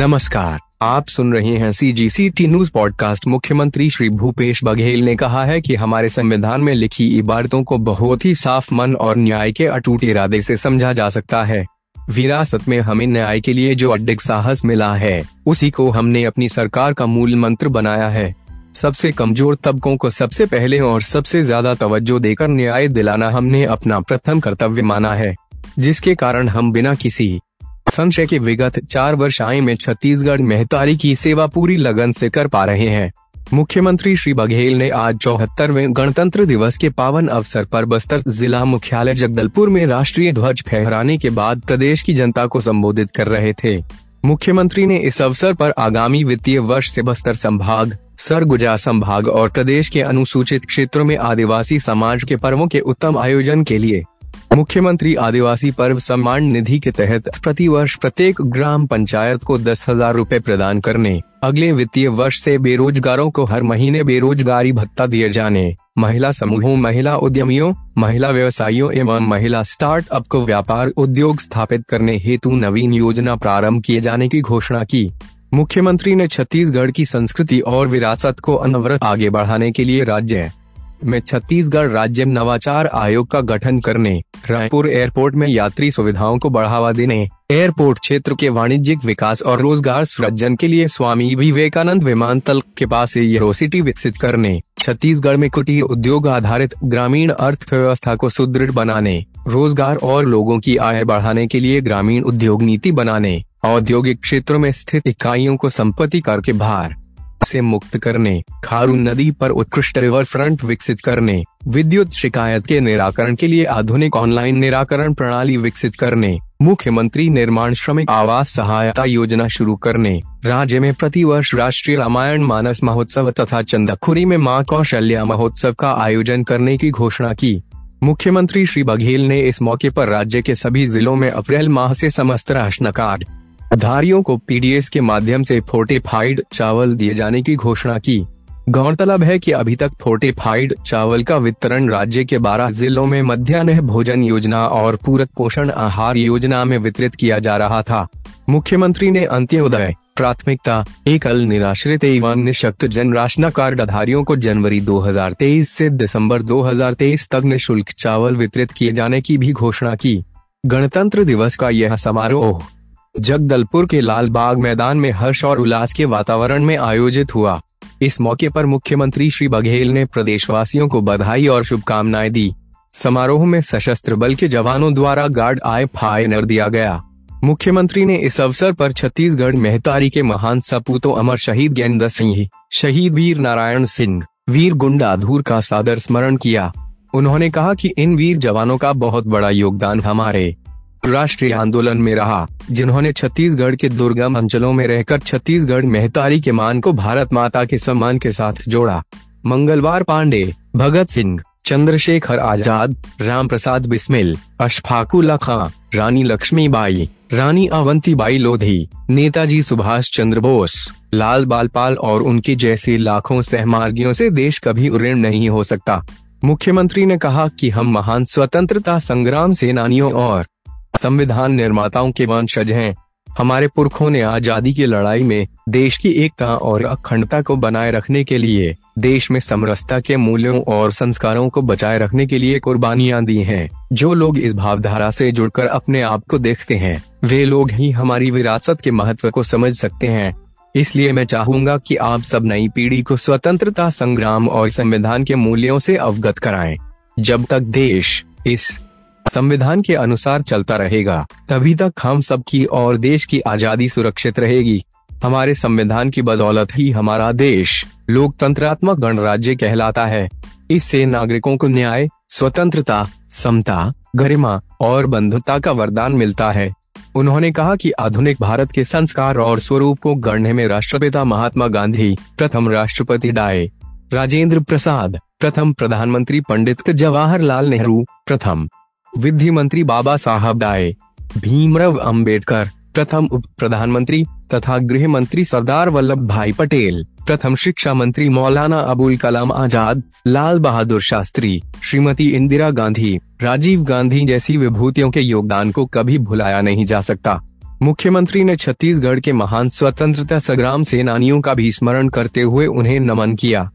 नमस्कार, आप सुन रहे हैं C G C T news podcast मुख्यमंत्री श्री भूपेश बघेल ने कहा है कि हमारे संविधान में लिखी इबारतों को बहुत ही साफ़ मन और न्याय के अटूट इरादे से समझा जा सकता है। विरासत में हमें न्याय के लिए जो अड्डिक साहस मिला है, उसी को हमने अपनी सरकार का मूल मंत्र बनाया है। सबसे कमज़ोर तबकों को सबसे पहले और सबसे ज़्यादा तवज्जो देकर न्याय दिलाना हमने अपना प्रथम कर्तव्य माना है, जिसके कारण हम बिना किसी संशय के विगत चार वर्ष आय में छत्तीसगढ़ मेहतारी की सेवा पूरी लगन से कर पा रहे हैं। मुख्यमंत्री श्री बघेल ने आज चौहत्तरवे गणतंत्र दिवस के पावन अवसर पर बस्तर जिला मुख्यालय जगदलपुर में राष्ट्रीय ध्वज फहराने के बाद प्रदेश की जनता को संबोधित कर रहे थे। मुख्यमंत्री ने इस अवसर पर आगामी वित्तीय वर्ष से बस्तर संभाग, सरगुजा संभाग और प्रदेश के अनुसूचित क्षेत्रों में आदिवासी समाज के पर्वों के उत्तम आयोजन के लिए मुख्यमंत्री आदिवासी पर्व सम्मान निधि के तहत प्रति वर्ष प्रत्येक ग्राम पंचायत को दस हज़ार रूपए प्रदान करने। अगले वित्तीय वर्ष से बेरोजगारों को हर महीने बेरोजगारी भत्ता दिए जाने। महिला समूहों, महिला उद्यमियों, महिला व्यवसायियों एवं महिला स्टार्टअप को व्यापार उद्योग स्थापित करने हेतु नवीन योजना प्रारंभ किए जाने की घोषणा की। मुख्यमंत्री ने छत्तीसगढ़ की संस्कृति और विरासत को अनवरत आगे बढ़ाने के लिए राज्य में छत्तीसगढ़ राज्य नवाचार आयोग का गठन करने, रायपुर एयरपोर्ट में यात्री सुविधाओं को बढ़ावा देने, एयरपोर्ट क्षेत्र के वाणिज्यिक विकास और रोज़गार सृजन के लिए स्वामी विवेकानंद विमानतल के पास सिटी विकसित करने, छत्तीसगढ़ में कुटीर उद्योग आधारित ग्रामीण अर्थव्यवस्था को सुदृढ़ बनाने, रोज़गार और लोगों की आय बढ़ाने के लिए ग्रामीण उद्योग नीति बनाने, औद्योगिक क्षेत्रों में स्थित इकाइयों को संपत्ति कर के भार से मुक्त करने, खारू नदी पर उत्कृष्ट रिवर फ्रंट विकसित करने, विद्युत शिकायत के निराकरण के लिए आधुनिक ऑनलाइन निराकरण प्रणाली विकसित करने, मुख्यमंत्री निर्माण श्रमिक आवास सहायता योजना शुरू करने, राज्य में प्रति वर्ष राष्ट्रीय रामायण मानस महोत्सव तथा चंदाखुरी में माँ कौशल्या महोत्सव का आयोजन करने की घोषणा की। मुख्यमंत्री श्री बघेल ने इस मौके पर राज्य के सभी जिलों में अप्रैल माह से समस्त राशन कार्ड धारियों को पीडीएस के माध्यम से फोर्टिफाइड चावल दिए जाने की घोषणा की। गौरतलब है कि अभी तक फोर्टिफाइड चावल का वितरण राज्य के 12 जिलों में मध्यान्ह भोजन योजना और पूरक पोषण आहार योजना में वितरित किया जा रहा था। मुख्यमंत्री ने अंत्योदय, प्राथमिकता, एकल निराश्रित एवं निशक्त जन राशन कार्ड धारियों को जनवरी 2023 से दिसंबर 2023 तक निशुल्क चावल वितरित किए जाने की भी घोषणा की। गणतंत्र दिवस का यह समारोह जगदलपुर के लाल बाग मैदान में हर्ष और उल्लास के वातावरण में आयोजित हुआ। इस मौके पर मुख्यमंत्री श्री बघेल ने प्रदेशवासियों को बधाई और शुभकामनाएँ दी। समारोह में सशस्त्र बल के जवानों द्वारा गार्ड आय फाइनर दिया गया। मुख्यमंत्री ने इस अवसर पर छत्तीसगढ़ मेहतारी के महान सपूतों अमर शहीद गेंद्र सिंह, शहीद वीर नारायण सिंह, वीर गुंडाधूर का सादर स्मरण किया। उन्होंने कहा कि इन वीर जवानों का बहुत बड़ा योगदान हमारे राष्ट्रीय आंदोलन में रहा, जिन्होंने छत्तीसगढ़ के दुर्गम अंचलों में रहकर छत्तीसगढ़ मेहतारी के मान को भारत माता के सम्मान के साथ जोड़ा। मंगलवार पांडे, भगत सिंह, चंद्रशेखर आज़ाद राम प्रसाद बिस्मिल, अशफाकुल्ला खां, रानी लक्ष्मीबाई, रानी अवंतीबाई लोधी, नेताजी सुभाष चंद्र बोस, लाल बालपाल और उनके जैसे लाखों सहमार्गियों से देश कभी ऋण नहीं हो सकता। मुख्यमंत्री ने कहा कि हम महान स्वतंत्रता संग्राम सेनानियों और संविधान निर्माताओं के वंशज हैं हमारे पुरखों ने आज़ादी की लड़ाई में देश की एकता और अखंडता को बनाए रखने के लिए, देश में समरसता के मूल्यों और संस्कारों को बचाए रखने के लिए कुर्बानियाँ दी हैं। जो लोग इस भावधारा से जुड़कर अपने आप को देखते हैं, वे लोग ही हमारी विरासत के महत्व को समझ सकते हैं इसलिए मैं चाहूँगा कि आप सब नई पीढ़ी को स्वतंत्रता संग्राम और संविधान के मूल्यों से अवगत कराएँ। जब तक देश इस संविधान के अनुसार चलता रहेगा। तभी तक हम सबकी और देश की आज़ादी सुरक्षित रहेगी। हमारे संविधान की बदौलत ही हमारा देश लोकतंत्रात्मक गणराज्य कहलाता है। इससे नागरिकों को न्याय, स्वतंत्रता, समता, गरिमा और बंधुता का वरदान मिलता है। उन्होंने कहा कि आधुनिक भारत के संस्कार और स्वरूप को गढ़ने में राष्ट्रपिता महात्मा गांधी, प्रथम राष्ट्रपति डाय राजेंद्र प्रसाद, प्रथम प्रधानमंत्री पंडित जवाहरलाल नेहरू, प्रथम विधि मंत्री बाबा साहब डाये भीमराव अंबेडकर, प्रथम उप प्रधानमंत्री तथा गृह मंत्री सरदार वल्लभ भाई पटेल, प्रथम शिक्षा मंत्री मौलाना अबुल कलाम आज़ाद, लाल बहादुर शास्त्री, श्रीमती इंदिरा गांधी, राजीव गांधी जैसी विभूतियों के योगदान को कभी भुलाया नहीं जा सकता। मुख्यमंत्री ने छत्तीसगढ़ के महान स्वतंत्रता संग्राम सेनानियों का भी स्मरण करते हुए उन्हें नमन किया।